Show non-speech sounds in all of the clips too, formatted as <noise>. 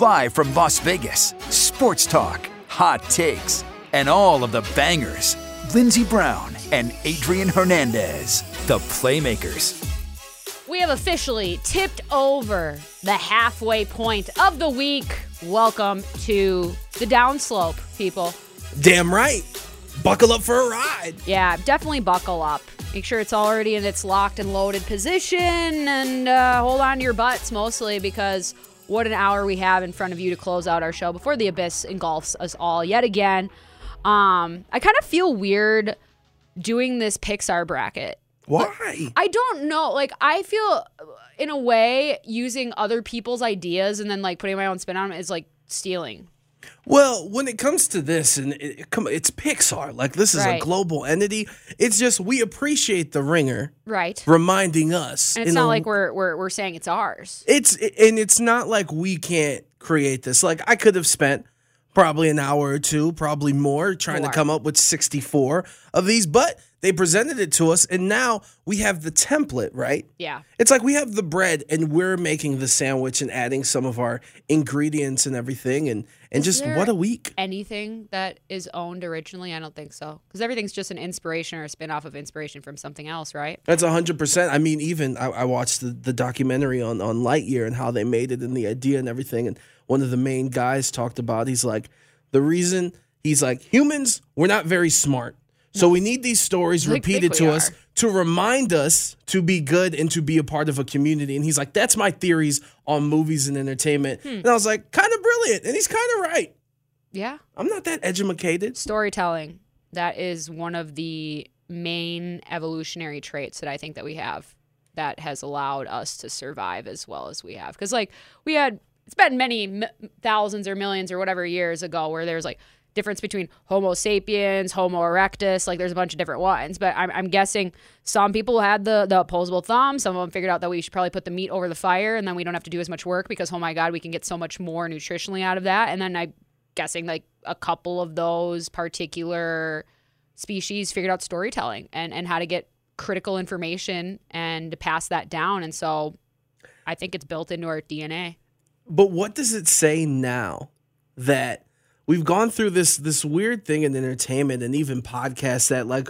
Live from Las Vegas, sports talk, hot takes, and all of the bangers. Lindsey Brown and Adrian Hernandez, the Playmakers. We have officially tipped over the halfway point of the week. Welcome to the downslope, people. Damn right. Buckle up for a ride. Yeah, definitely buckle up. Make sure it's already in its locked and loaded position and uh, hold on to your butts mostly because what an hour we have in front of you to close out our show before the abyss engulfs us all yet again. Um, I kind of feel weird doing this Pixar bracket. Why? I don't know. Like, I feel in a way using other people's ideas and then like putting my own spin on them is like stealing. Well, when it comes to this, and it, come, it's Pixar. Like this is Right. a global entity. It's just we appreciate the ringer Right. reminding us. And it's not a- like we're, we're we're saying it's ours. It's and it's not like we can't create this. Like I could have spent probably an hour or two, probably more, trying More. to come up with 64 of these, but they presented it to us and now we have the template, right? Yeah. It's like we have the bread and we're making the sandwich and adding some of our ingredients and everything and and Is just what a week. Anything that is owned originally, I don't think so. Because everything's just an inspiration or a spin off of inspiration from something else, right? That's hundred percent. I mean, even I, I watched the, the documentary on on Lightyear and how they made it and the idea and everything. And one of the main guys talked about he's like the reason he's like humans we're not very smart, so we need these stories Like, repeated to are. us to remind us to be good and to be a part of a community. And he's like, that's my theories on movies and entertainment. Hmm. And I was like, kind of brilliant, and he's kind of right. Yeah. I'm not that educated. Storytelling. That is one of the main evolutionary traits that I think that we have that has allowed us to survive as well as we have. Because, like, we had, it's been many m- thousands or millions or whatever years ago where there's like difference between Homo sapiens, Homo erectus, like there's a bunch of different ones. But I'm, I'm guessing some people had the, the opposable thumb. Some of them figured out that we should probably put the meat over the fire and then we don't have to do as much work because, oh my God, we can get so much more nutritionally out of that. And then I'm guessing like a couple of those particular species figured out storytelling and, and how to get critical information and to pass that down. And so I think it's built into our DNA. But what does it say now that we've gone through this this weird thing in entertainment and even podcasts that like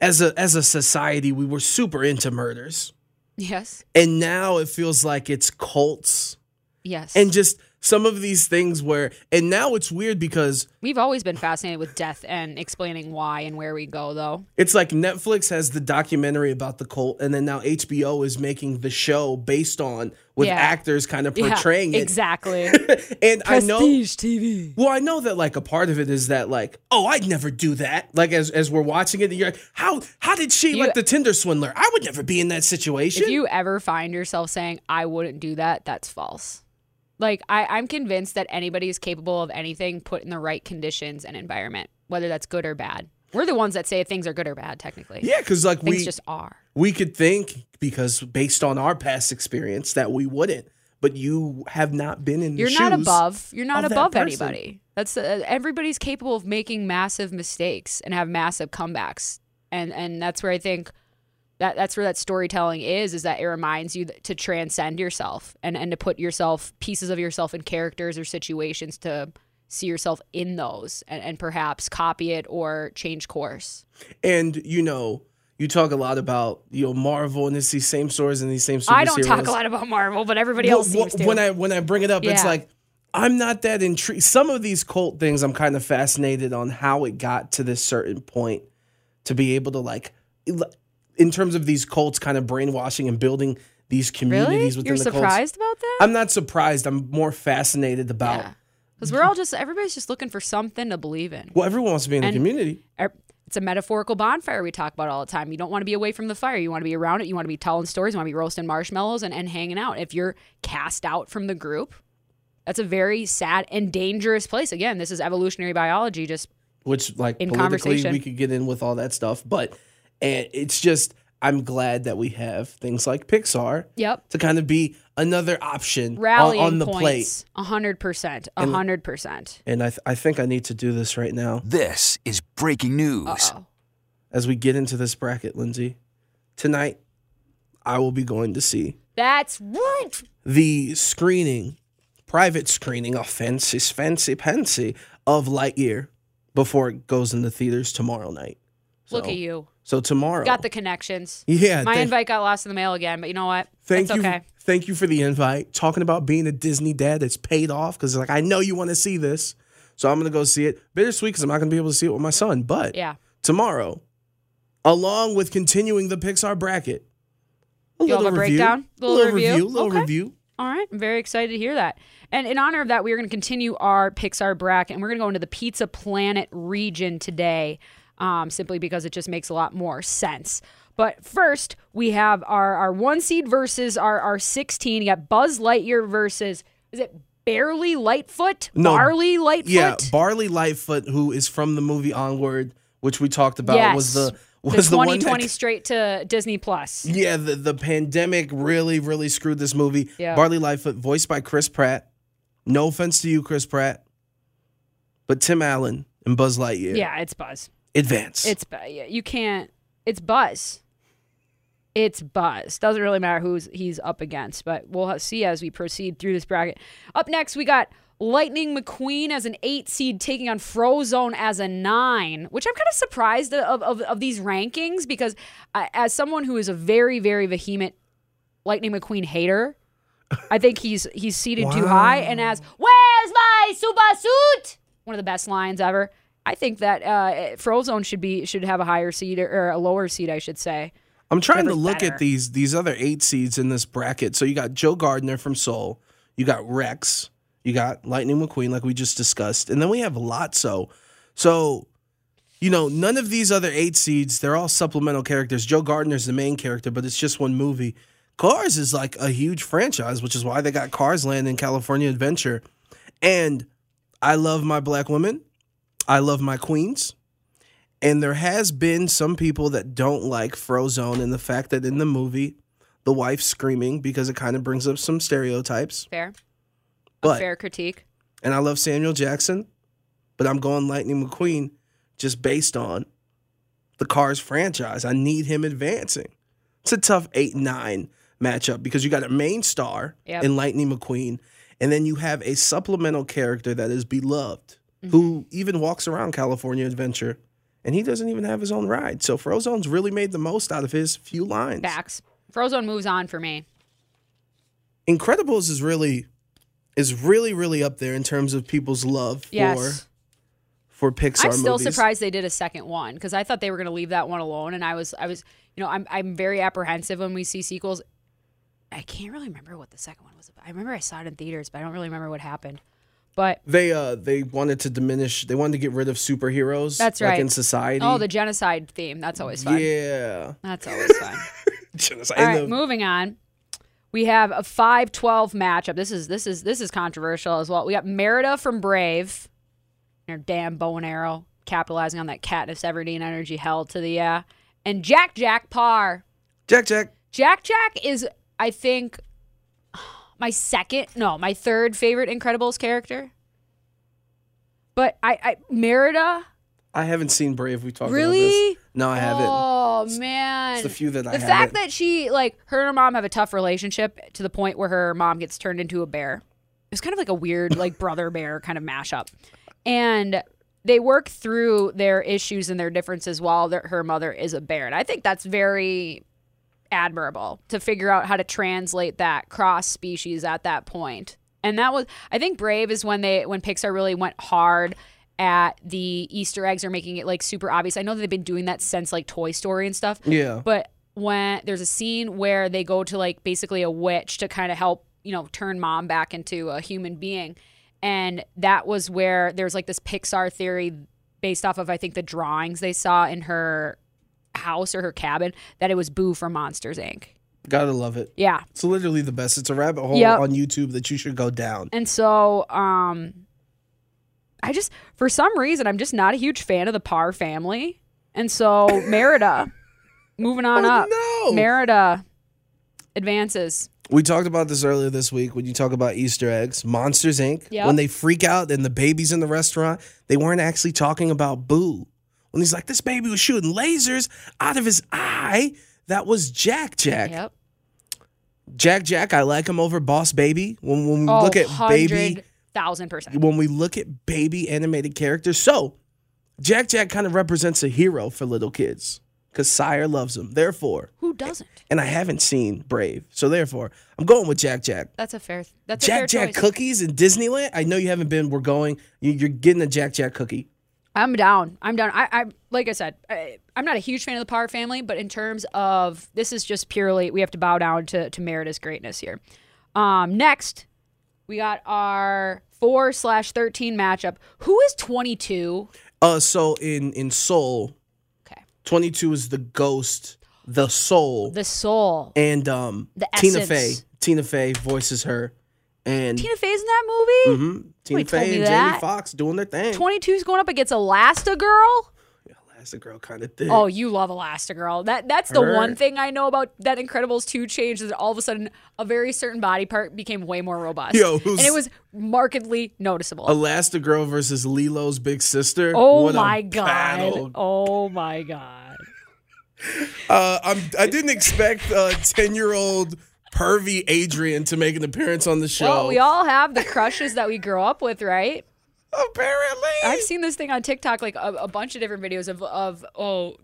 as a as a society we were super into murders Yes. and now it feels like it's cults Yes. and just some of these things where and now it's weird because We've always been fascinated with death and explaining why and where we go, though. it's like Netflix has the documentary about the cult and then now HBO is making the show based on with Yeah. actors kind of Yeah, portraying it Exactly. <laughs> and I know TV. Well, I know that like a part of it is that like, oh, I'd never do that. Like as as we're watching it, you're like, how how did she You- like the Tinder swindler? I would never be in that situation. If you ever find yourself saying, I wouldn't do that, that's false. Like, I, I'm convinced that anybody is capable of anything put in the right conditions and environment, whether that's good or bad. We're the ones that say things are good or bad, technically. yeah, because like Things we just are. we could think because based on our past experience that we wouldn't, but you have not been in. You're not above. You're not of that above anybody. That's uh, everybody's capable of making massive mistakes and have massive comebacks, and and that's where I think that that's where that storytelling is. Is that it reminds you to transcend yourself and and to put yourself pieces of yourself in characters or situations to see yourself in those and, and perhaps copy it or change course. And you know, you talk a lot about you know Marvel and it's these same stories and these same. Situations. I don't talk a lot about Marvel, but everybody Well, else seems to. When I when I bring it up, it's like I'm not that intrigued. Some of these cult things, I'm kind of fascinated on how it got to this certain point to be able to like, in terms of these cults, kind of brainwashing and building these communities Really? within You're the cults. surprised about that? I'm not surprised. I'm more fascinated about. Yeah. Because we're all just everybody's just looking for something to believe in. Well, everyone wants to be in the community. Er- It's a metaphorical bonfire we talk about all the time. You don't want to be away from the fire. You want to be around it. You want to be telling stories. You want to be roasting marshmallows and, and hanging out. If you're cast out from the group, that's a very sad and dangerous place. Again, this is evolutionary biology. Just which like In politically conversation. we could get in with all that stuff but and it's just i'm glad that we have things like pixar yep, to kind of be another option on, rallying on the plate points. A hundred percent. A hundred percent. and I, th- I think i need to do this right now This is breaking news. Uh-oh. as we get into this bracket lindsay tonight i will be going to see That's right. the screening private screening of fancy fancy fancy of lightyear before it goes into theaters tomorrow night Look at you. So tomorrow Got the connections. yeah My invite got lost in the mail again, but you know what? Thank That's you. okay. Thank you for the invite. Talking about being a Disney dad that's paid off because like I know you want to see this, so I'm gonna go see it. Bittersweet because I'm not gonna be able to see it with my son, but Yeah. tomorrow, along with continuing the Pixar bracket, a You have little a review, breakdown? a Little little review? review, little Okay. review. All right, I'm very excited to hear that. And in honor of that, we are going to continue our Pixar bracket, and we're going to go into the Pizza Planet region today, um, simply because it just makes a lot more sense. But first, we have our, our one seed versus our, our 16. You got Buzz Lightyear versus, is it Barely Lightfoot? No, Barley Lightfoot? Yeah, Barley Lightfoot, who is from the movie Onward, which we talked about, was the was the the, one 2020 that straight to Disney Plus. Yeah, the, the pandemic really, really screwed this movie. Yeah. Barley Lightfoot, voiced by Chris Pratt. No offense to you, Chris Pratt, but Tim Allen and Buzz Lightyear. Yeah, it's Buzz. Advance. It's you can't. It's Buzz. It's Buzz. Doesn't really matter who's he's up against, but we'll see as we proceed through this bracket. Up next, we got Lightning McQueen as an eight seed taking on Frozone as a nine, which I'm kind of surprised of, of, of these rankings because uh, as someone who is a very very vehement Lightning McQueen hater, I think he's he's seated too high. And as "Where's my super suit?" one of the best lines ever. I think that uh, Frozone should be should have a higher seed or, or a lower seed, I should say. I'm trying to look better. at these these other eight seeds in this bracket. So you got Joe Gardner from Soul, you got Rex, you got Lightning McQueen, like we just discussed, and then we have Lotso. So, you know, none of these other eight seeds, they're all supplemental characters. Joe Gardner's the main character, but it's just one movie. Cars is like a huge franchise, which is why they got Cars Land in California Adventure. And I love my black women. I love my queens. And there has been some people that don't like Frozone and the fact that in the movie, the wife's screaming because it kind of brings up some stereotypes. Fair, a But fair critique. and I love Samuel Jackson, but I'm going Lightning McQueen just based on the Cars franchise. I need him advancing. It's a tough eight nine matchup because you got a main star Yep. in Lightning McQueen, and then you have a supplemental character that is beloved, who mm-hmm. even walks around California Adventure, and he doesn't even have his own ride. So Frozone's really made the most out of his few lines. Backs. Frozone moves on for me. Incredibles is really is really really up there in terms of people's love Yes. for for Pixar I'm still movies. surprised they did a second one because I thought they were going to leave that one alone, and I was, I was, you know, I'm, I'm very apprehensive when we see sequels. I can't really remember what the second one was about. I remember I saw it in theaters, but I don't really remember what happened. But They uh they wanted to diminish. They wanted to get rid of superheroes. That's like right. in society. oh, the genocide theme. That's always fun. yeah. That's always fun. <laughs> Genocide. All right, the- moving on. We have a 5-12 matchup. This is this is this is controversial as well. We got Merida from Brave, and her damn bow and arrow, capitalizing on that Katniss Everdeen energy held to the uh, and Jack Jack Parr. Jack Jack. Jack Jack is, I think, my second, no, my third favorite Incredibles character. But I, I Merida, I haven't seen Brave. We talked about really? this. No, I haven't. Oh man, It's the few that I the haven't. fact that she like her and her mom have a tough relationship to the point where her mom gets turned into a bear. It's kind of like a weird like brother bear kind of mashup, and they work through their issues and their differences while their, her mother is a bear, and I think that's very admirable to figure out how to translate that cross species at that point And that was I think Brave is when they when Pixar really went hard at the Easter eggs or making it like super obvious. I know that they've been doing that since like Toy Story and stuff. Yeah. But when there's a scene where they go to like basically a witch to kind of help, you know, turn mom back into a human being. And that was where there's like this Pixar theory based off of I think the drawings they saw in her house or her cabin that it was Boo from Monsters Inc. Gotta love it. Yeah. It's literally the best. It's a rabbit hole Yep. on YouTube that you should go down. And so, um, I just, for some reason, I'm just not a huge fan of the Parr family. And so, <laughs> Merida, moving on Oh, up. no. Merida advances. We talked about this earlier this week when you talk about Easter eggs. Monsters Inc. Yep. When they freak out and the baby's in the restaurant, they weren't actually talking about Boo. When he's like, this baby was shooting lasers out of his eye, that was Jack Jack. Yep. Jack Jack, I like him over Boss Baby. When, when we Oh, look at baby, thousand percent. when we look at baby animated characters, so Jack Jack kind of represents a hero for little kids because Sire loves him. Therefore, Who doesn't? and I haven't seen Brave, so therefore, I'm going with Jack Jack. That's a fair. That's a fair Jack Jack choice. cookies in Disneyland. I know you haven't been. We're going. You're getting a Jack Jack cookie. I'm down. I'm down. I, I like I said, I, I'm not a huge fan of the Power family, but in terms of this is just purely we have to bow down to to Merida's greatness here. Um, next, we got our four slash thirteen matchup. Who is 22? Uh, so in in Soul, Okay, 22 is the ghost, the soul, the soul. and um, The Tina Fey. Tina Fey voices her, and Tina Fey's in that movie. Mhm, Tina Fey and that. Jamie Foxx doing their thing. 22's going up against Elastigirl. That's the girl kind of thing. Oh, you love Elastigirl. That that's the Her. one thing I know about that Incredibles 2 change is that all of a sudden a very certain body part became way more robust. Yo, who's- and it was markedly noticeable. Elastigirl versus Lilo's big sister. oh What my god. battle. Oh my god. <laughs> Uh, I'm, I didn't expect a 10 year old pervy Adrian to make an appearance on the show. Well, we all have the crushes that we grow up with, right? Apparently. I've seen this thing on TikTok, like a, a bunch of different videos of of oh,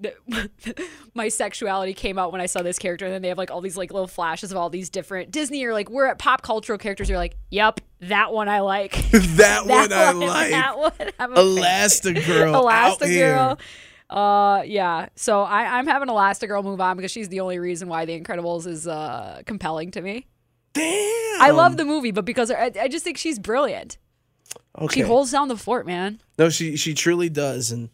<laughs> my sexuality came out when I saw this character, and then they have like all these like little flashes of all these different Disney or like we're at pop cultural characters. You're like, yep, that one I like. <laughs> <laughs> that, one I like. That one I'm. Elastigirl. Elastigirl. Uh, yeah. So I, I'm having Elastigirl move on because she's the only reason why The Incredibles is uh compelling to me. Damn. I love the movie, but because I, I just think she's brilliant. Okay. She holds down the fort, man. no, she she truly does, and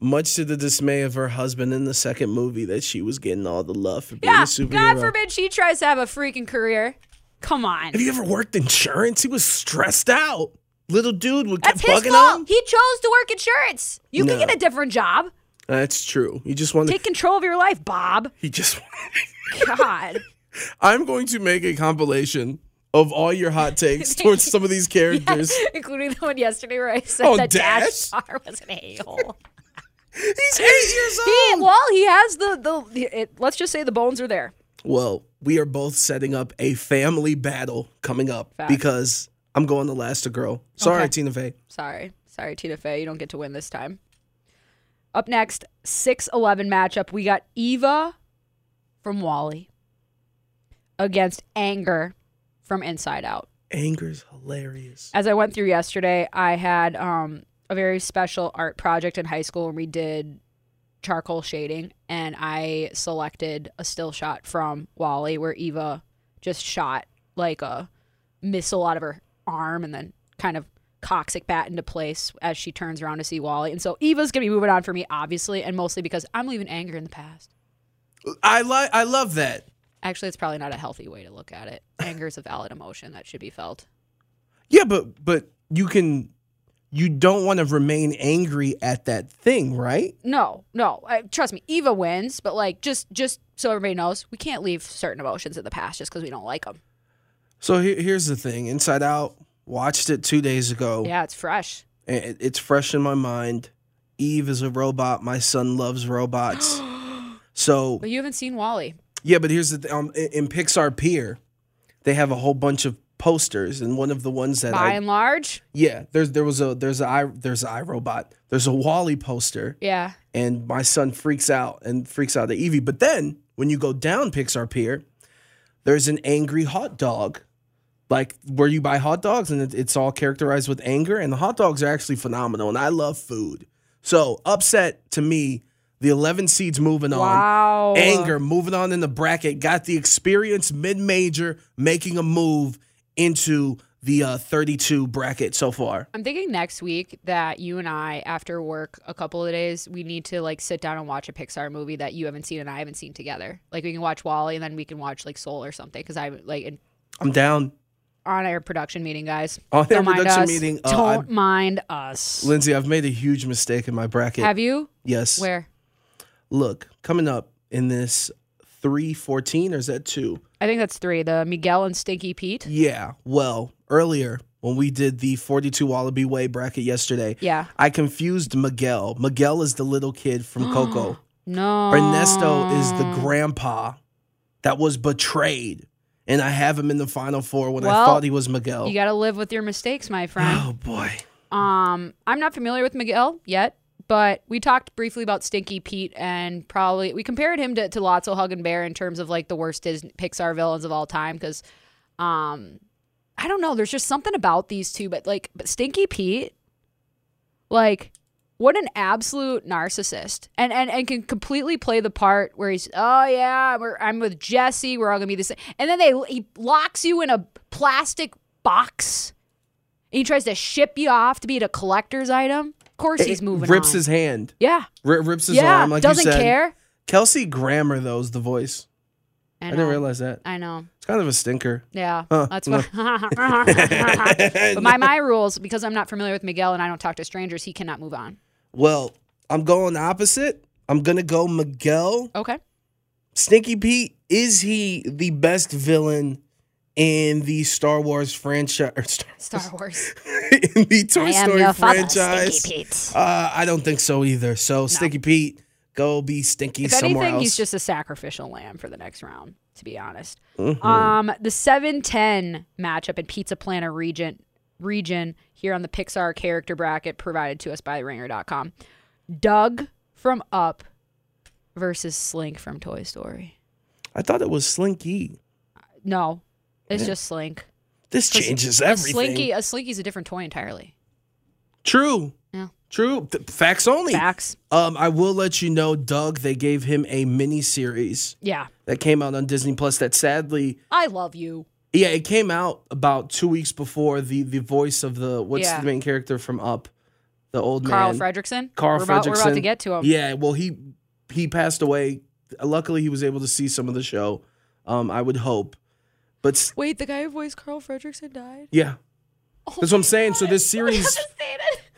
much to the dismay of her husband in the second movie, that she was getting all the love for being Yeah. a superhero. God forbid she tries to have a freaking career. Come on. Have you ever worked insurance? He was stressed out. Little dude would That's keep his bugging fault. him. He chose to work insurance. You can get a different job. That's true. You just want To take control of your life, Bob. he just. <laughs> God. <laughs> I'm going to make a compilation of all your hot <laughs> takes towards some of these characters. Including the one yesterday where I said Oh, that Dash Dash? Star was an a-hole. He's eight years he, old. well, he has the, the it, let's just say the bones are there. Well, we are both setting up a family battle coming up Facts. because I'm going the last to Elastigirl. Sorry, Okay. Tina Fey. Sorry. Sorry, Tina Fey. You don't get to win this time. Up next, 6 11 matchup. We got Eva from WALL-E against Anger from Inside Out. Anger's hilarious. As I went through yesterday, I had um, a very special art project in high school where we did charcoal shading, and I selected a still shot from WALL-E where Eva just shot like a missile out of her arm and then kind of cocks bat into place as she turns around to see WALL-E. And so Eva's gonna be moving on for me, obviously, and mostly because I'm leaving anger in the past. I like. I love that. Actually, it's probably not a healthy way to look at it. <laughs> Anger is a valid emotion that should be felt. Yeah, but but you can. You don't want to remain angry at that thing, right? No, no. I, trust me, Eva wins, but like just just so everybody knows, we can't leave certain emotions in the past just because we don't like them. So here, here's the thing. Inside Out. Watched it two days ago. Yeah, it's fresh. it- it's fresh in my mind. Eve is a robot. My son loves robots. <gasps> so But you haven't seen WALL-E. yeah, but here's the thing. Um, in, Pixar Pier, they have a whole bunch of posters, and one of the ones that By I and large, yeah, there's there was a there's a i there's an iRobot. There's a WALL-E poster, yeah. and my son freaks out and freaks out at Evie. But then when you go down Pixar Pier, there's an angry hot dog, like where you buy hot dogs and it, it's all characterized with anger. And the hot dogs are actually phenomenal. And I love food. So upset to me, the 11 seeds moving on. Wow. Anger moving on in the bracket. Got the experience mid major making a move into the uh, 32 bracket so far. I'm thinking next week that you and I, after work a couple of days, we need to like sit down and watch a Pixar movie that you haven't seen and I haven't seen together. Like we can watch WALL-E and then we can watch like Soul or something because I like in, I'm down. On our production meeting, guys. On mind production us. meeting, uh, Don't I- mind us. Lindsay, I've made a huge mistake in my bracket. Have you? yes. Where? Look, coming up in this 314 or is that 2? I think that's three. The Miguel and Stinky Pete. Yeah. Well, earlier when we did the 42 Wallaby Way bracket yesterday, Yeah. I confused Miguel. Miguel is the little kid from <gasps> Coco. No. Ernesto is the grandpa that was betrayed. And I have him in the final four when I thought he was Miguel. You got to live with your mistakes, my friend. oh boy. Um, I'm not familiar with Miguel yet, but we talked briefly about Stinky Pete and probably we compared him to, to Lotso Huggin' Bear in terms of like the worst Disney, Pixar villains of all time because, um, I don't know. There's just something about these two, but like, but Stinky Pete, like, what an absolute narcissist, and and and can completely play the part where he's, oh yeah, we're, I'm with Jessie, we're all gonna be the same, and then they he locks you in a plastic box. And he tries to ship you off to be a collector's item. Of course, he's moving rips on. his hand. yeah, R- rips his yeah. arm like doesn't you said. care. Kelsey Grammer though is the voice. I, I, didn't realize that. I know. It's kind of a stinker. Yeah, Huh. that's what. <laughs> <laughs> but my my <laughs> rules because I'm not familiar with Miguel and I don't talk to strangers. He cannot move on. Well, I'm going opposite. I'm gonna go Miguel. Okay. Stinky Pete, is he the best villain in the Star Wars franchise? Star Wars. <laughs> in the Toy Story franchise? Pete. Uh, I don't think so either. So Stinky Pete, go be stinky If somewhere anything, else. he's just a sacrificial lamb for the next round. To be honest, Mm-hmm. um, the seven ten matchup in Pizza Planet region region here on the Pixar character bracket provided to us by Ringer.com. Dug from Up versus Slink from Toy Story. I thought it was Slinky. No, it's just Slink. This changes A everything. Slinky, a Slinky's a different toy entirely. True. Yeah. True. Facts only. Facts. Um, I will let you know, Dug. They gave him a mini series Yeah. that came out on Disney Plus. That sadly, I love you. Yeah, it came out about two weeks before the the voice of the what's Yeah. the main character from Up, the old Carl man, Fredricksen. Carl we're about, Fredricksen. We're about to get to him. Yeah. Well, he he passed away. Luckily, he was able to see some of the show. Um, I would hope, but s- Wait, the guy who voiced Carl Fredricksen died? yeah, Oh that's what I'm saying. So this series. <laughs>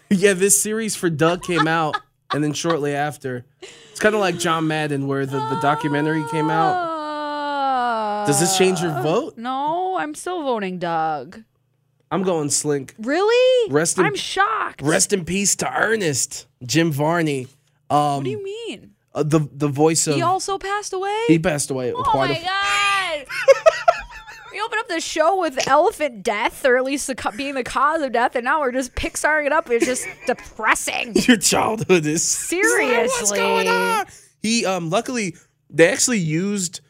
Yeah, this series for Dug came out, and then shortly after, it's kind of like John Madden, where the, the documentary came out. Does this change your vote? No, I'm still voting Dug. I'm going Slink. Really? Rest in- I'm shocked. Rest in peace to Ernest, Jim Varney. Um, what do you mean? uh, the the voice of He also passed away? he passed away. oh my a- god. <laughs> we opened up the show with elephant death, or at least the being the cause of death, and now we're just Pixaring it up. It's just <laughs> depressing. Your childhood is <laughs> Seriously. What's going on? He um luckily they actually used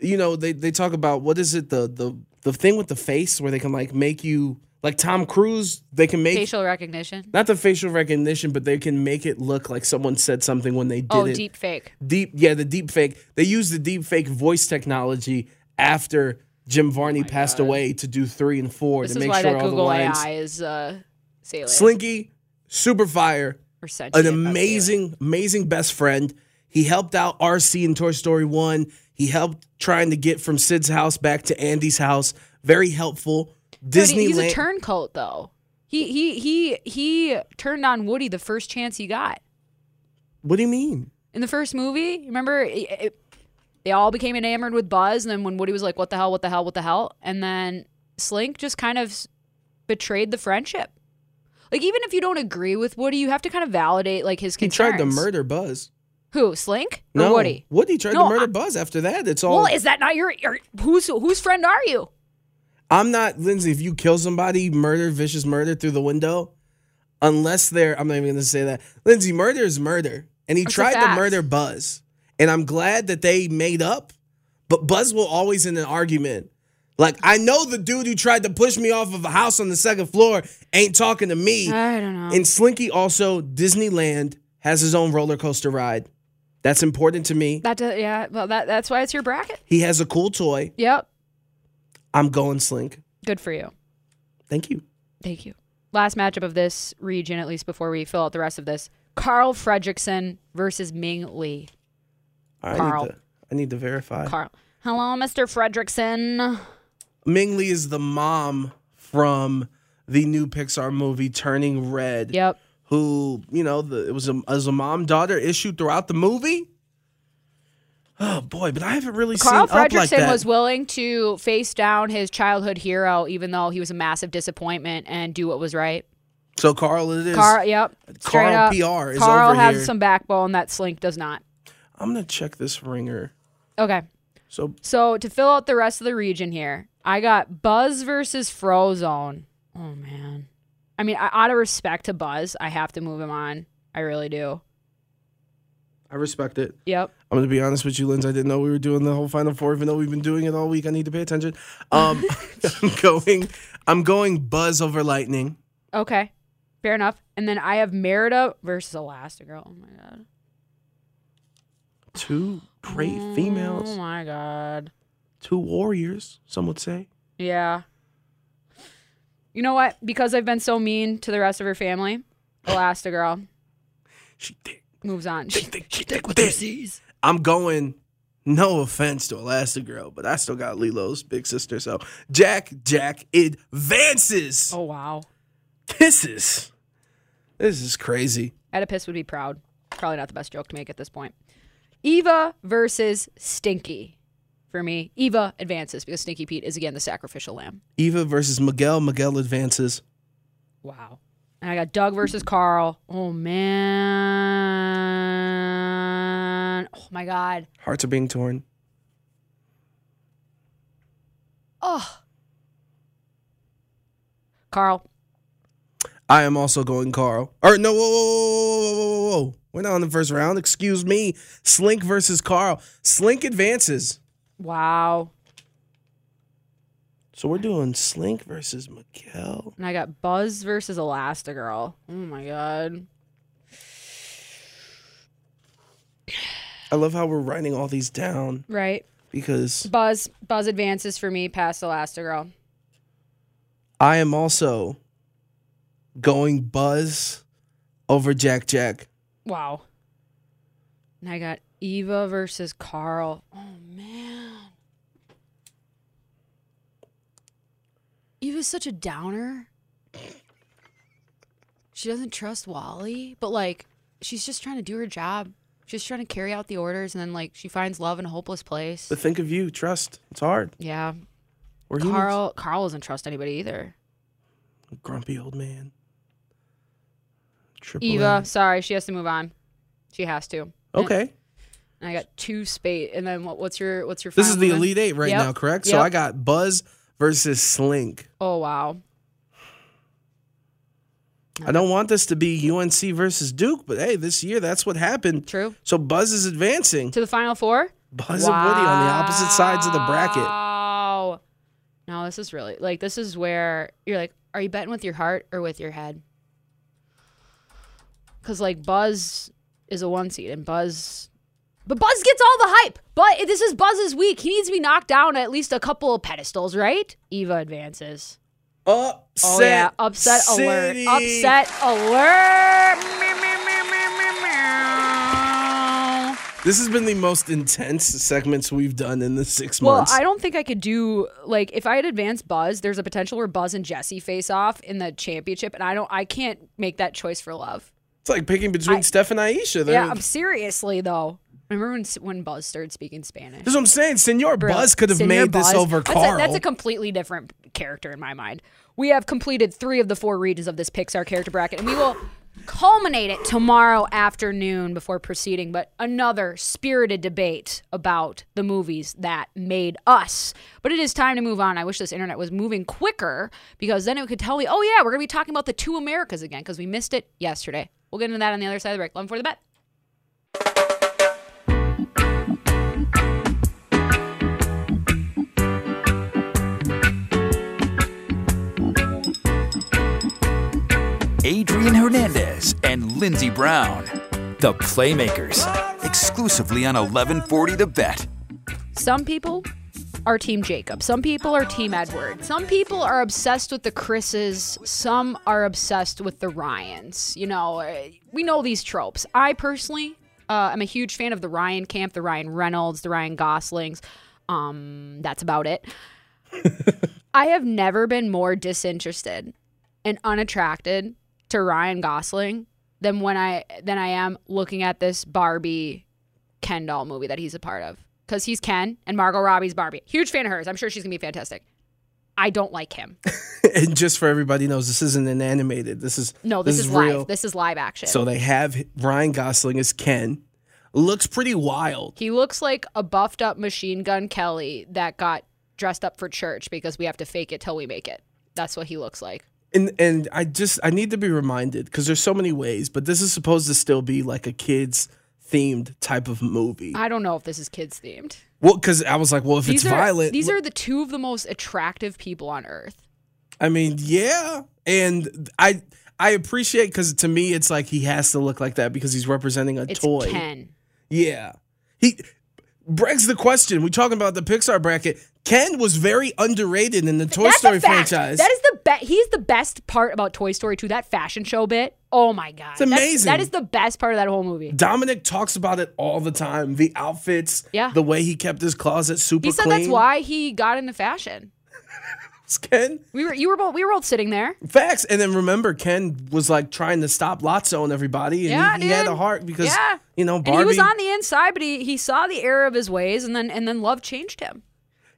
you know they they talk about what is it the the the thing with the face where they can like make you like Tom Cruise they can make Facial recognition. not the facial recognition but they can make it look like someone said something when they did Oh, it deep fake. deep yeah the deep fake they use the deep fake voice technology after Jim Varney passed away to do 3 and 4 Oh This to make sure all the Google lines AI is uh, salient. Slinky super fire an sentient, that's salient. amazing, amazing best friend. He helped out RC in Toy Story 1. He helped trying to get from Sid's house back to Andy's house. Very helpful. He- he's a turncoat though. He he he he turned on Woody the first chance he got what do you mean? in the first movie. Remember, it, it- they all became enamored with Buzz, and then when Woody was like, "What the hell? What the hell? What the hell?" and then Slink just kind of betrayed the friendship. Like even if you don't agree with Woody, you have to kind of validate like his He tried to murder Buzz. Who Slink or No, Woody? Woody tried No, to murder I- Buzz after that. It's all. Well, is that not your, your whose whose friend are you? I'm not Lindsay. If you kill somebody, murder, vicious murder through the window, unless they're, I'm not even going to say that. Lindsay, murder is murder, and he That's tried to murder Buzz, and I'm glad that they made up. But Buzz will always in an argument Like I know the dude who tried to push me off of a house on the second floor ain't talking to me. I don't know. And Slinky also Disneyland has his own roller coaster ride. That's important to me. that does, yeah, well that that's why it's your bracket. He has a cool toy. Yep. I'm going Slink. Good for you. Thank you. Thank you. Last matchup of this region, at least before we fill out the rest of this. Carl Fredricksen versus Ming Lee. I Carl. need to I need to verify. Carl. Hello, Mr. Fredricksen. Ming Lee is the mom from the new Pixar movie Turning Red. Yep. Who, you know, the, it was a, as a mom daughter issue throughout the movie. Oh boy, but I haven't really Carl seen Fredricksen like that. was willing to face down his childhood hero, even though he was a massive disappointment, and do what was right. so Carl, it is. Carl, yep. Carl up. PR is Carl over has here. some backbone that Slink does not. I'm gonna check this ringer. Okay. So So to fill out the rest of the region here, I got Buzz versus Frozone. Oh man. I mean, I, out of respect to Buzz, I have to move him on. I really do. I respect it. Yep. I'm gonna be honest with you, Linz. I didn't know we were doing the whole Final Four, even though we've been doing it all week. I need to pay attention. Um, <laughs> <laughs> I'm going. I'm going Buzz over Lightning. Okay. Fair enough. And then I have Merida versus Elastigirl. Oh my god. Two great females. Oh my god. two warriors. Some would say. Yeah. You know what? Because I've been so mean to the rest of her family, Elastigirl She thick. moves on. Thick, thick, she thick with it. I'm going. No offense to Elastigirl, but I still got Lilo's big sister. So Jack, Jack advances. Oh wow. This is this is crazy. Oedipus would be proud. Probably not the best joke to make at this point. Eva versus Stinky. For me, Eva advances because Stinky Pete is again the sacrificial lamb. Eva versus Miguel. Miguel advances. Wow. And I got Dug versus Carl. Oh man. Oh my god. Hearts are being torn. Oh. Carl. I am also going Carl. Or no, whoa, whoa, whoa, whoa, whoa, whoa. We're not in the first round. Excuse me. Slink versus Carl. Slink advances. Wow. So we're doing Slink versus Miguel. And I got Buzz versus Elastigirl. Oh my god. I love how we're writing all these down Right. because Buzz. Buzz advances for me past Elastigirl. I am also going Buzz over Jack Jack. Wow. And I got Eva versus Carl. Oh man. Eva's such a downer. She doesn't trust WALL-E, but like she's just trying to do her job. She's trying to carry out the orders and then like she finds love in a hopeless place. But think of you. Trust. It's hard. Yeah. We're humans. Carl Carl doesn't trust anybody either. Grumpy old man. Triple Eva, M. sorry, she has to move on. She has to. Okay. And I got two spade and then what, what's your what's your This is the one? Elite Eight right Yep. now, correct? So I got Buzz versus Slink. Oh wow. I don't want this to be UNC versus Duke, but hey, this year that's what happened. True. So Buzz is advancing. To the final four? Buzz and Woody on the opposite sides of the bracket. Wow. No, this is really like this is where you're like, are you betting with your heart or with your head? Because like Buzz is a one seed and Buzz, but Buzz gets all the hype. But this is Buzz's week. He needs to be knocked down at least a couple of pedestals, right? Eva advances. Upset. Oh yeah, upset City. alert! Upset alert! This has been the most intense segments we've done in the six months. Well. I don't think I could do like if I had advanced Buzz. There's a potential where Buzz and Jessie face off in the championship, and I don't. I can't make that choice for love. it's like picking between I- Steph and Ayesha. They're, Yeah, I'm seriously though. Remember when when Buzz started speaking Spanish? That's what I'm saying. Senor Bro, Buzz could have Senor made this Buzz. over that's Carl. A, that's a completely different character in my mind. We have completed three of the four regions of this Pixar character bracket, and we will culminate it tomorrow afternoon before proceeding. But another spirited debate about the movies that made us. But it is time to move on. I wish this internet was moving quicker because then it could tell me, oh yeah, we're gonna be talking about the two Americas again because we missed it yesterday. We'll get into that on the other side of the break. Love for the bet. Adrian Hernandez and Lindsey Brown. The Playmakers, exclusively on 1140 The Bet. Some people are Team Jacob. Some people are Team Edward. Some people are obsessed with the Chris's. Some are obsessed with the Ryans. You know, uh, we know these tropes. I personally uh, am a huge fan of the Ryan camp, the Ryan Reynolds, the Ryan Goslings. Um, that's about it. <laughs> I have never been more disinterested and unattracted to Ryan Gosling than when I than I am looking at this Barbie Ken doll movie that he's a part of. Because he's Ken and Margot Robbie's Barbie. Huge fan of hers. I'm sure she's gonna be fantastic. I don't like him. <laughs> and just for everybody knows, this isn't an animated. This is No, this, is, real. live. This is live action. So they have Ryan Gosling as Ken. Looks pretty wild. he looks like a buffed up machine gun Kelly that got dressed up for church because we have to fake it till we make it. That's what he looks like. And and I just I need to be reminded because there's so many ways, but this is supposed to still be like a kids themed type of movie. I don't know if this is kids themed. Well, because I was like, well, if These it's are violent, these are the two of the most attractive people on earth. I mean, yeah, and I I appreciate because to me it's like he has to look like that because he's representing a It's toy. Ken. Yeah, he begs the question. We talking about the Pixar bracket. Ken was very underrated in the Toy That's Story franchise. That is the best. He's the best part about Toy Story 2. That fashion show bit. Oh my god, It's That's- amazing. that is the best part of that whole movie. Dominic talks about it all the time. The outfits, Yeah. the way he kept his closet super clean. He said clean. that's why he got into fashion. <laughs> Ken We were you were both we were both sitting there. facts. And then remember, Ken was like trying to stop Lotso and everybody, and Yeah, he, he had a heart because Yeah. you know And he was on the inside, but he, he saw the error of his ways, and then and then love changed him.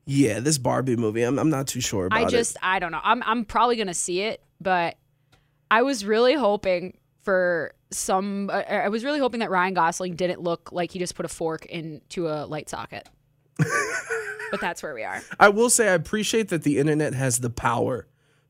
Yeah, this Barbie movie. I'm, I'm not too sure about I just it. I don't know. I'm I'm probably gonna see it, but I was really hoping for some. Uh, I was really hoping that Ryan Gosling didn't look like he just put a fork into a light socket. <laughs> but that's where we are. I will say I appreciate that the internet has the power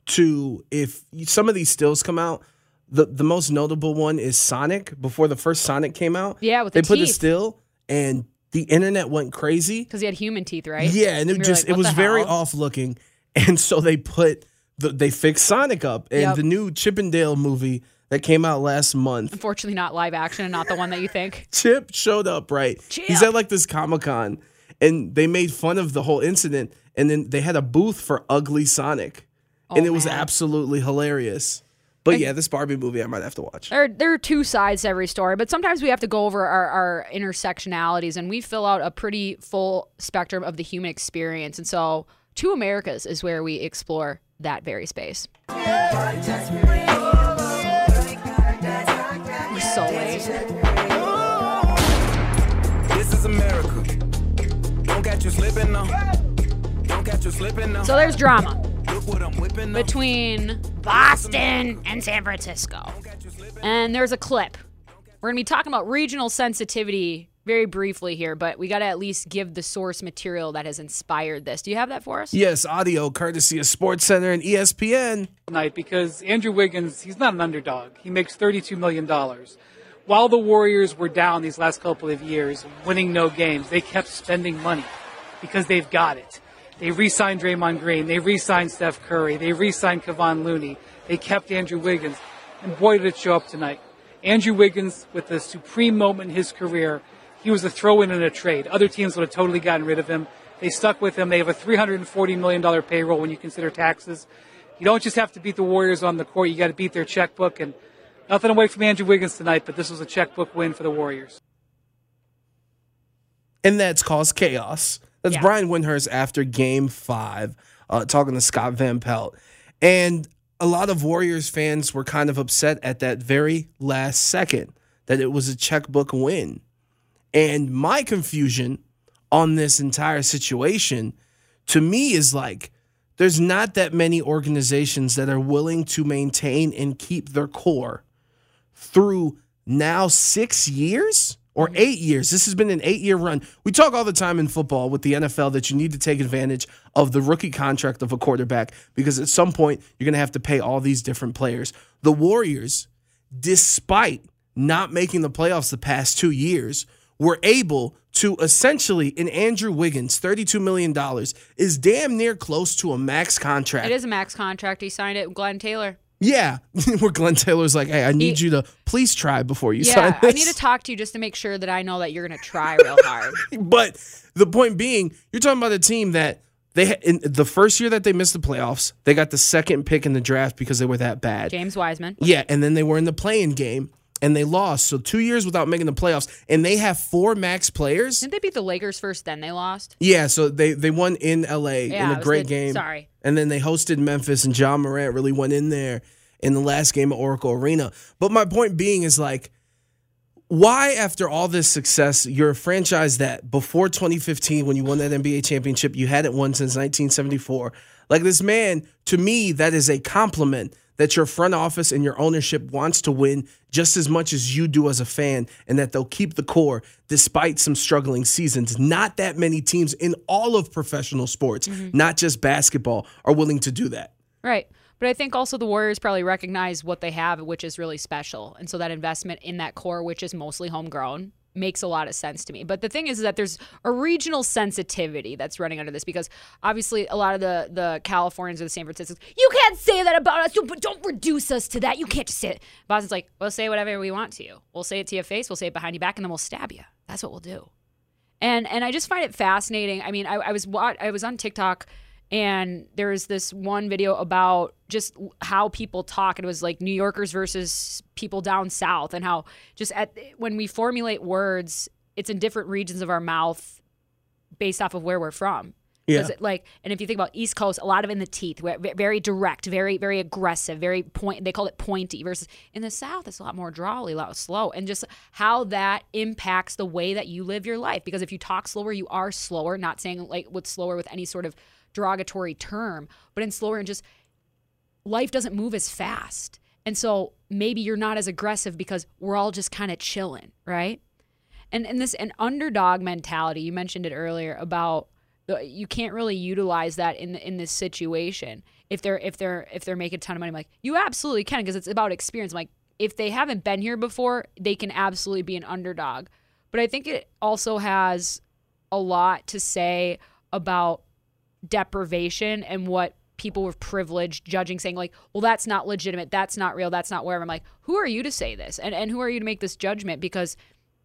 to if some of these stills come out. The the most notable one is Sonic. Before the first Sonic came out, Yeah, with they the put a teeth. still, and the internet went crazy. Because he had human teeth, right? Yeah, and it we just like, it was very off looking, <laughs> and so they put the, they fixed Sonic up, and Yep. the new Chip 'n Dale movie that came out last month. Unfortunately, not live action and not the one that you think. <laughs> Chip showed up, right? He's Chip. at like this Comic Con, and they made fun of the whole incident, and then they had a booth for Ugly Sonic, and Oh, it was oh, absolutely hilarious. But yeah, this Barbie movie I might have to watch. There, there are two sides to every story, but sometimes we have to go over our, our intersectionalities and we fill out a pretty full spectrum of the human experience. And so, Two Americas is where we explore that very space. We're so late. This is America. Don't catch you slipping now. So, there's drama Look what I'm whipping now. between Boston and San Francisco. And there's a clip. We're going to be talking about regional sensitivity very briefly here, but we got to at least give the source material that has inspired this. Do you have that for us? Yes, audio courtesy of Sports Center and ESPN. night because Andrew Wiggins, he's not an underdog. He makes $32 million. While the Warriors were down these last couple of years, winning no games, they kept spending money because they've got it. They re-signed Draymond Green. They re-signed Steph Curry. They re-signed Kevon Looney. They kept Andrew Wiggins. And boy, did it show up tonight. Andrew Wiggins, with the supreme moment in his career, he was a throw-in in a trade. Other teams would have totally gotten rid of him. They stuck with him. They have a $340 million payroll when you consider taxes. You don't just have to beat the Warriors on the court, you got to beat their checkbook. And nothing away from Andrew Wiggins tonight, but this was a checkbook win for the Warriors. and that's caused chaos. That's Yeah. Brian Windhorst after Game Five, uh, talking to Scott Van Pelt, and a lot of Warriors fans were kind of upset at that very last second that it was a checkbook win, and my confusion on this entire situation to me is like there's not that many organizations that are willing to maintain and keep their core through now six years or eight years. This has been an eight year run. We talk all the time in football with the NFL that you need to take advantage of the rookie contract of a quarterback because at some point you're going to have to pay all these different players. The Warriors, despite not making the playoffs the past two years, were able to essentially, in Andrew Wiggins, $32 million is damn near close to a max contract. It is a max contract. He signed it with Glen Taylor. Yeah, <laughs> where Glen Taylor's like, "Hey, I need He- you to please try before you Yeah, sign Yeah, I need to talk to you just to make sure that I know that you're going to try <laughs> real hard. but the point being, you're talking about a team that they in the first year that they missed the playoffs, they got the second pick in the draft because they were that bad. James Wiseman. Yeah, and then they were in the play-in game and they lost. So two years without making the playoffs, and they have four max players. Didn't they beat the Lakers first, then they lost? Yeah, so they they won in LA Yeah, in a great the- game. sorry. And then they hosted Memphis and Ja Morant really went in there in the last game at Oracle Arena. But my point being is like why after all this success you're a franchise that before 2015 when you won that NBA championship you hadn't won since 1974 like this man to me that is a compliment that your front office and your ownership wants to win just as much as you do as a fan and that they'll keep the core despite some struggling seasons not that many teams in all of professional sports mm-hmm. not just basketball are willing to do that Right. But I think also the Warriors probably recognize what they have, which is really special. And so that investment in that core, which is mostly homegrown, makes a lot of sense to me. But the thing is, that there's a regional sensitivity that's running under this because obviously a lot of the the Californians or the San Franciscans, you can't say that about us. Don't, don't reduce us to that. You can't just say it. Boston's like, we'll say whatever we want to you. We'll say it to your face. We'll say it behind your back, and then we'll stab you. That's what we'll do. And and I just find it fascinating. I mean, I, I was wa- I was on TikTok and there was this one video about just how people talk. and It was like New Yorkers versus people down south, and how just at when we formulate words, it's in different regions of our mouth based off of where we're from. Yeah. It, like, and if you think about East Coast, a lot of in the teeth, very direct, very very aggressive, very point. They call it pointy. Versus in the South, it's a lot more drawly, a lot slow, and just how that impacts the way that you live your life. Because if you talk slower, you are slower. Not saying like what's slower with any sort of derogatory term, but in slower and just life doesn't move as fast. And so maybe you're not as aggressive because we're all just kind of chilling, right? And and this an underdog mentality, you mentioned it earlier about the, you can't really utilize that in in this situation. If they're if they're if they're making a ton of money, I'm like you absolutely can because it's about experience. I'm like if they haven't been here before, they can absolutely be an underdog. But I think it also has a lot to say about deprivation and what people with privilege judging saying like well that's not legitimate that's not real that's not where i'm like who are you to say this? And and who are you to make this judgment? Because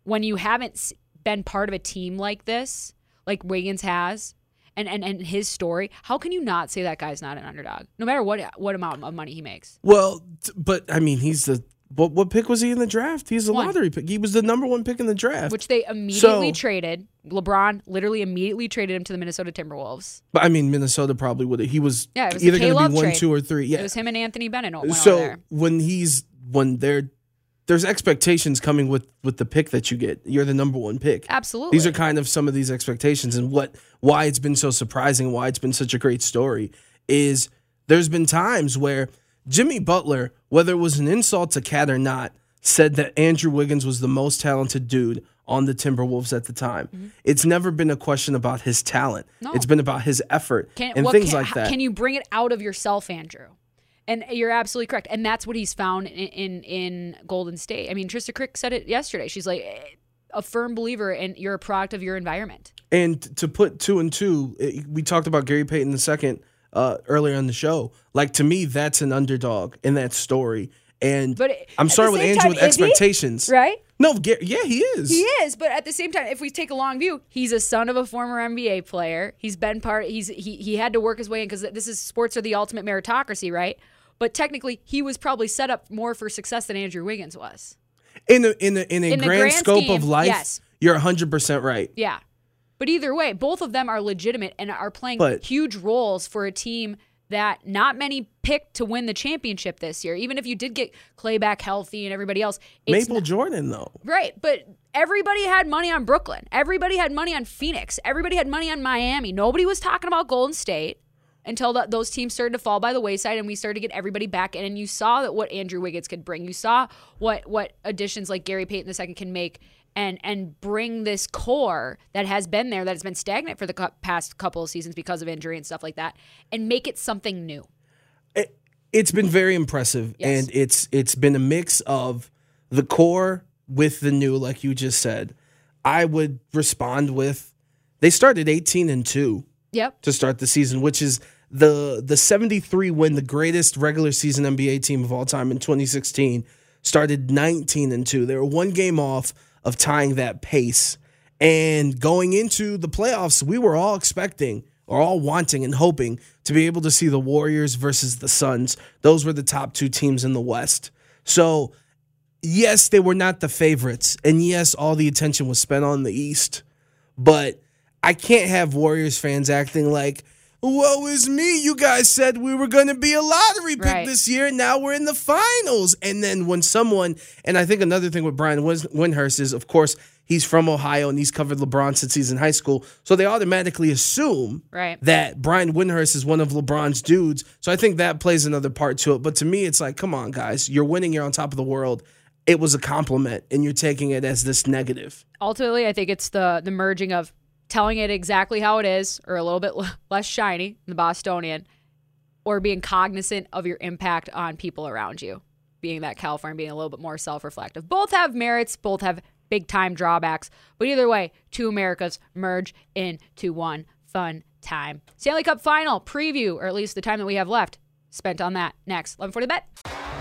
when you haven't been part of a team like this like wiggins has and and, and his story how can you not say that guy's not an underdog no matter what what amount of money he makes? Well, but I mean, he's the what? What pick was he in the draft? He's a One. lottery pick. He was the number one pick in the draft. which they immediately So- traded lebron literally immediately traded him to the minnesota timberwolves but I mean, Minnesota probably would. have He was, Yeah, was either going to be one, trade. two, or three. Yeah. it was him and anthony bennett went over so there when he's when they're there's expectations coming with with the pick that you get. You're the number one pick. absolutely These are kind of some of these expectations and what why it's been so surprising, why it's been such a great story is there's been times where Jimmy Butler, whether it was an insult to Cat or not, said that Andrew Wiggins was the most talented dude on the Timberwolves at the time. It's never been a question about his talent. Mm-hmm. No. It's been about his effort Can, and what things can, like that. Can you bring it out of yourself, Andrew? And you're absolutely correct. And that's what he's found in in, in Golden State. I mean, Trista Crick said it yesterday. She's like eh, a firm believer in you're a product of your environment. And to put two and two, eh, we talked about Gary Payton II uh, earlier on the show. Like to me, that's an underdog in that story. And But it- I'm sorry with Andrew time, with is he? expectations, Right? No, yeah, he is. He is, but at the same time, if we take a long view, he's a son of a former NBA player. He's been part. He's he he had to work his way in because this is sports are the ultimate meritocracy, right? But technically, he was probably set up more for success than Andrew Wiggins was. In the in the in a In grand, grand scope scheme, of life, yes. you're 100 percent right. Yeah. But either way, both of them are legitimate and are playing But- huge roles for a team that not many picked to win the championship this year. Even if you did get Clay back healthy and everybody else, it's Maple Jordan though. Right, but everybody had money on Brooklyn. Everybody had money on Phoenix. Everybody had money on Miami. Nobody was talking about Golden State until that those teams started to fall by the wayside and we started to get everybody back in and you saw that what Andrew Wiggins could bring. You saw what what additions like Gary Payton II can make and and bring this core that has been there that has been stagnant for the cou- past couple of seasons because of injury and stuff like that and make it something new. It, it's been very impressive, Yes. and it's it's been a mix of the core with the new, like you just said. I would respond with they started 18 and two. Yep. to start the season, which is the the 73 win, the greatest regular season NBA team of all time in 2016, started 19 and 2. They were one game off of tying that pace. And going into the playoffs, we were all expecting or all wanting and hoping to be able to see the Warriors versus the Suns. Those were the top two teams in the West. So, yes, they were not the favorites. And yes, all the attention was spent on the East. But I can't have Warriors fans acting like, woe is me. You guys said we were going to be a lottery pick Right. this year. Now we're in the finals. And then when someone, and I think another thing with Brian Windhorst is, of course, he's from Ohio and he's covered LeBron since he's in high school. So they automatically assume Right. that Brian Windhorst is one of LeBron's dudes. So I think that plays another part to it. But to me, it's like, come on, guys. You're winning. You're on top of the world. It was a compliment, and you're taking it as this negative. ultimately, I think it's the the merging of telling it exactly how it is, or a little bit <laughs> less shiny, in the Bostonian, or being cognizant of your impact on people around you. Being that California, being a little bit more self reflective. Both have merits, both have big time drawbacks, but either way, two Americas merge into one fun time. Stanley Cup final preview, or at least the time that we have left, spent on that next. 1140 bet.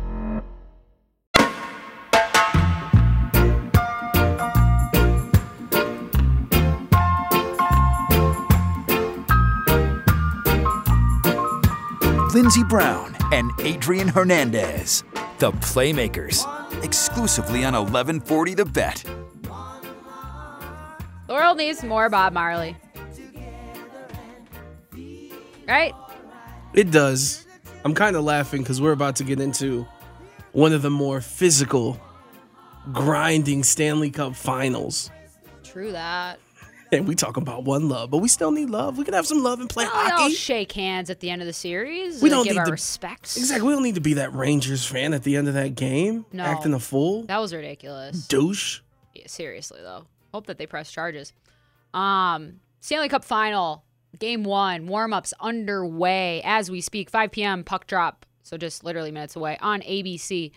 Lindsey Brown and Adrian Hernandez, the Playmakers, exclusively on 1140 The Bet. The world needs more Bob Marley. Right? It does. I'm kind of laughing because we're about to get into one of the more physical, grinding Stanley Cup finals. True that. <laughs> And we talk about one love, but we still need love. We can have some love and play hockey. We all shake hands at the end of the series. We and don't give need our to- respects. Exactly. We don't need to be that Rangers fan at the end of that game, No. acting a fool, That was ridiculous. douche. Yeah, seriously though. Hope that they press charges. Um, Stanley Cup final, game one, warm ups underway as we speak. 5 p.m. puck drop, so just literally minutes away on ABC.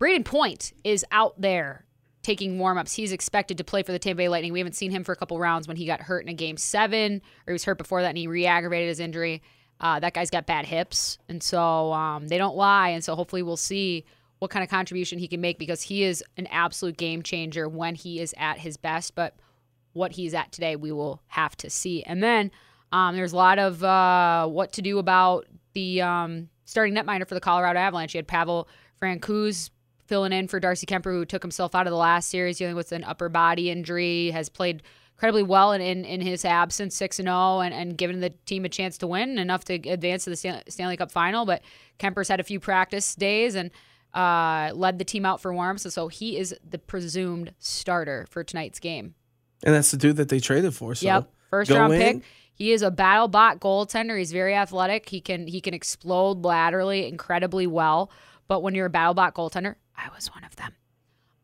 Brayden Point is out there taking warm ups. He's expected to play for the Tampa Bay Lightning. We haven't seen him for a couple rounds when he got hurt in a game seven, or he was hurt before that and he re aggravated his injury. Uh, that guy's got bad hips, and so um, they don't lie. And so hopefully we'll see what kind of contribution he can make because he is an absolute game changer when he is at his best. But what he's at today, we will have to see. And then um, there's a lot of uh, what to do about the um, starting netminder for the Colorado Avalanche. You had Pavel Francouz filling in for Darcy Kuemper, who took himself out of the last series dealing with an upper body injury, has played incredibly well in, in, in his absence, 6 and 0, and, and given the team a chance to win, enough to advance to the Stanley Cup final. But Kuemper's had a few practice days and uh, led the team out for warms. So he is the presumed starter for tonight's game. And that's the dude that they traded for. So yep, first go round in. pick. He is a battle bot goaltender. He's very athletic. He can he can explode laterally incredibly well. But when you're a battle bot goaltender, I was one of them.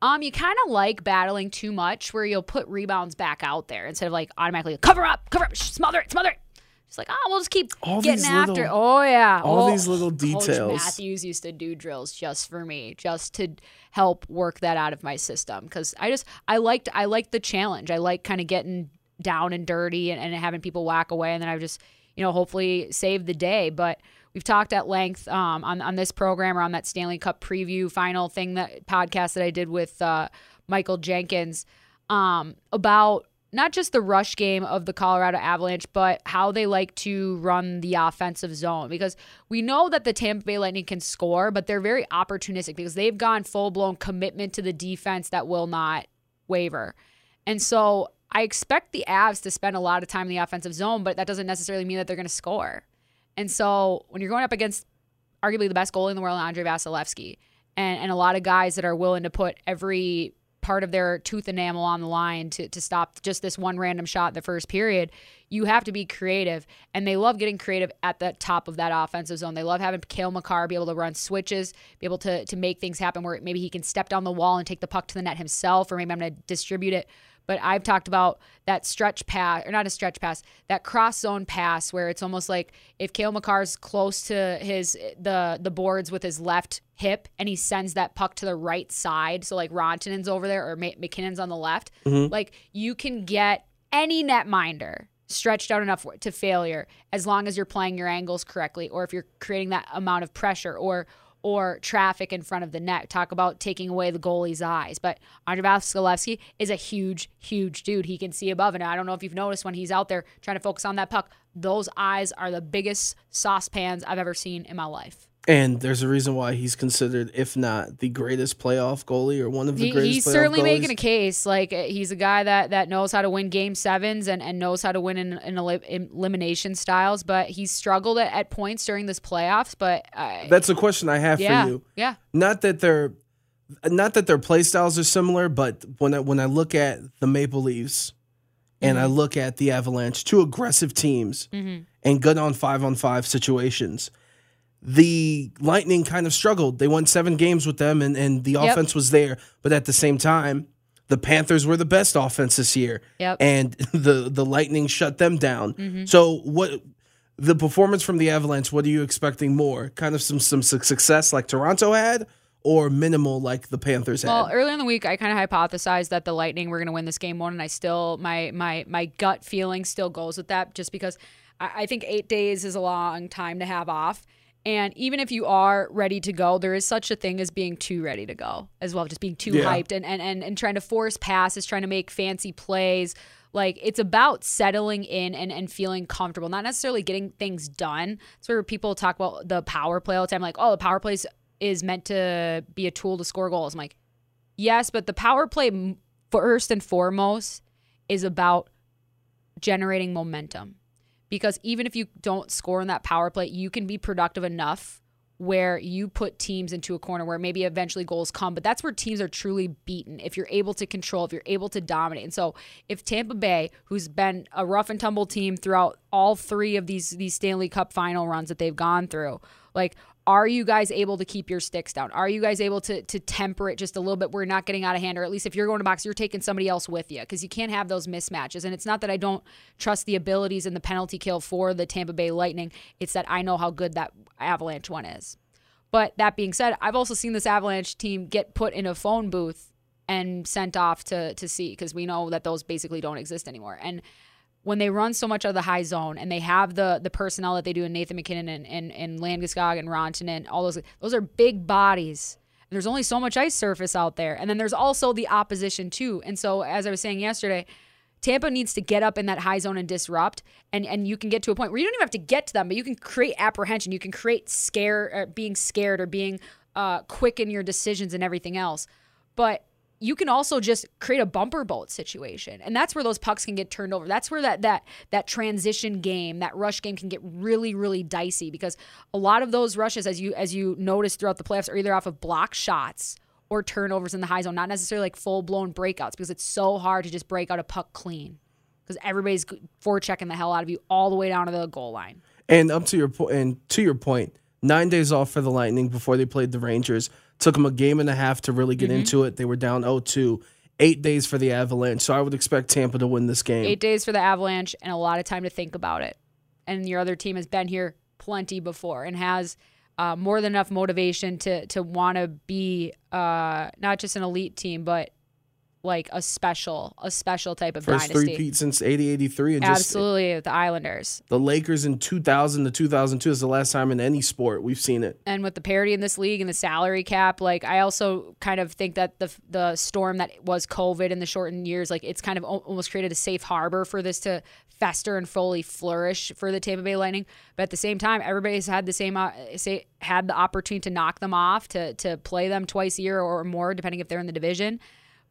Um, you kind of like battling too much, where you'll put rebounds back out there instead of like automatically cover up, cover up, smother it, smother it. Just like, oh, we'll just keep All getting after. little- it. Oh yeah, all Oh, these little details. Coach. Matthews used to do drills just for me, just to help work that out of my system because I just I liked I liked the challenge. I like kind of getting down and dirty and, and having people whack away, and then I just you know hopefully save the day. But we've talked at length um, on on this program or on that Stanley Cup preview final thing that podcast that I did with uh, Michael Jenkins um, about not just the rush game of the Colorado Avalanche, but how they like to run the offensive zone. Because we know that the Tampa Bay Lightning can score, but they're very opportunistic because they've gone full blown commitment to the defense that will not waver. And so I expect the Avs to spend a lot of time in the offensive zone, but that doesn't necessarily mean that they're going to score. And so when you're going up against arguably the best goalie in the world, Andrei Vasilevskiy, and, and a lot of guys that are willing to put every part of their tooth enamel on the line to, to stop just this one random shot in the first period, you have to be creative. And they love getting creative at the top of that offensive zone. They love having Cale Makar be able to run switches, be able to, to make things happen where maybe he can step down the wall and take the puck to the net himself, or maybe I'm going to distribute it. But I've talked about that stretch pass, or not a stretch pass, that cross zone pass where it's almost like if Cale Makar's close to his the the boards with his left hip and he sends that puck to the right side, so like Rantanen's over there or MacKinnon's on the left, mm-hmm. like you can get any netminder stretched out enough to failure as long as you're playing your angles correctly or if you're creating that amount of pressure or or traffic in front of the net. Talk about taking away the goalie's eyes. But Andrei Vasilevskiy is a huge, huge dude. He can see above. And I don't know if you've noticed when he's out there trying to focus on that puck, those eyes are the biggest saucepans I've ever seen in my life. And there's a reason why he's considered, if not the greatest playoff goalie or one of the He, greatest. he's certainly goalies. making a case. Like uh, he's a guy that that knows how to win game sevens and, and knows how to win in, in elimination styles. But he's struggled at, at points during this playoffs. But uh, That's a question I have yeah, for you. yeah. Not that they're, not that their play styles are similar, but when I, when I look at the Maple Leafs, and Mm-hmm. I look at the Avalanche, two aggressive teams, and good on five on five situations. The Lightning kind of struggled. They won seven games with them, and, and the Yep. offense was there. But at the same time, the Panthers were the best offense this year, Yep. and <laughs> the the Lightning shut them down. Mm-hmm. So what? The performance from the Avalanche. What are you expecting more? Kind of some some success like Toronto had, or minimal like the Panthers Well, had. Well, earlier in the week, I kind of hypothesized that the Lightning were going to win this game one, and I still my my my gut feeling still goes with that, just because I, I think eight days is a long time to have off. And even if you are ready to go, there is such a thing as being too ready to go as well, just being too Yeah. hyped and, and, and, and trying to force passes, trying to make fancy plays. Like it's about settling in and, and feeling comfortable, not necessarily getting things done. That's where people talk about the power play all the time, like, oh, the power play is- is meant to be a tool to score goals. I'm like, yes, but the power play first and foremost is about generating momentum. Because even if you don't score in that power play, you can be productive enough where you put teams into a corner where maybe eventually goals come, but that's where teams are truly beaten if you're able to control, if you're able to dominate. And so, if Tampa Bay, who's been a rough and tumble team throughout all three of these these Stanley Cup final runs that they've gone through, like are you guys able to keep your sticks down? Are you guys able to to temper it just a little bit? We're not getting out of hand, or at least if you're going to box, you're taking somebody else with you because you can't have those mismatches. And it's not that I don't trust the abilities and the penalty kill for the Tampa Bay Lightning. It's that I know how good that Avalanche one is. But that being said, I've also seen this Avalanche team get put in a phone booth and sent off to to see because we know that those basically don't exist anymore. And when they run so much out of the high zone and they have the the personnel that they do in Nathan MacKinnon and and, and Landeskog and Rantanen, all those those are big bodies. And there's only so much ice surface out there. And then there's also the opposition too. And so as I was saying yesterday, Tampa needs to get up in that high zone and disrupt, and and you can get to a point where you don't even have to get to them, but you can create apprehension. You can create scare, uh, being scared or being uh, quick in your decisions and everything else. But you can also just create a bumper boat situation, and that's where those pucks can get turned over. That's where that that that transition game, that rush game, can get really really dicey because a lot of those rushes, as you as you notice throughout the playoffs, are either off of block shots or turnovers in the high zone, not necessarily like full blown breakouts because it's so hard to just break out a puck clean because everybody's forechecking the hell out of you all the way down to the goal line. And up to your point, and to your point, nine days off for the Lightning before they played the Rangers. Took them a game and a half to really get Mm-hmm. into it. They were down 0-2. Eight days for the Avalanche. So I would expect Tampa to win this game. Eight days for the Avalanche and a lot of time to think about it. and your other team has been here plenty before and has uh, more than enough motivation to to want to be uh, not just an elite team, but like a special, a special type of First dynasty. three since 80 83. And just Absolutely, with the Islanders. the Lakers in 2000 to 2002 is the last time in any sport we've seen it. and with the parity in this league and the salary cap, like I also kind of think that the the storm that was COVID and the shortened years, like it's kind of almost created a safe harbor for this to fester and fully flourish for the Tampa Bay Lightning. But at the same time, everybody's had the same uh, say had the opportunity to knock them off to to play them twice a year or more, depending if they're in the division.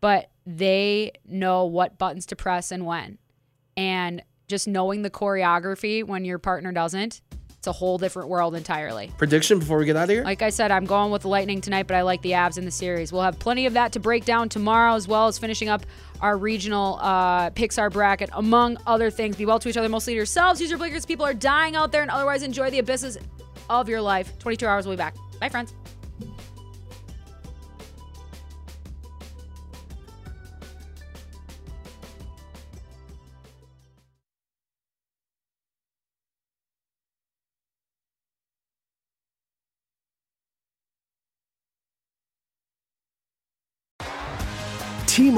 But they know what buttons to press and when, and just knowing the choreography when your partner doesn't. It's a whole different world entirely. Prediction before we get out of here? Like I said, I'm going with the Lightning tonight, but I like the Avs in the series. We'll have plenty of that to break down tomorrow, as well as finishing up our regional uh, Pixar bracket, among other things. Be well to each other, mostly to yourselves. Use your blinkers. People are dying out there, and otherwise enjoy the abysses of your life. 22 hours. We'll be back. Bye, friends.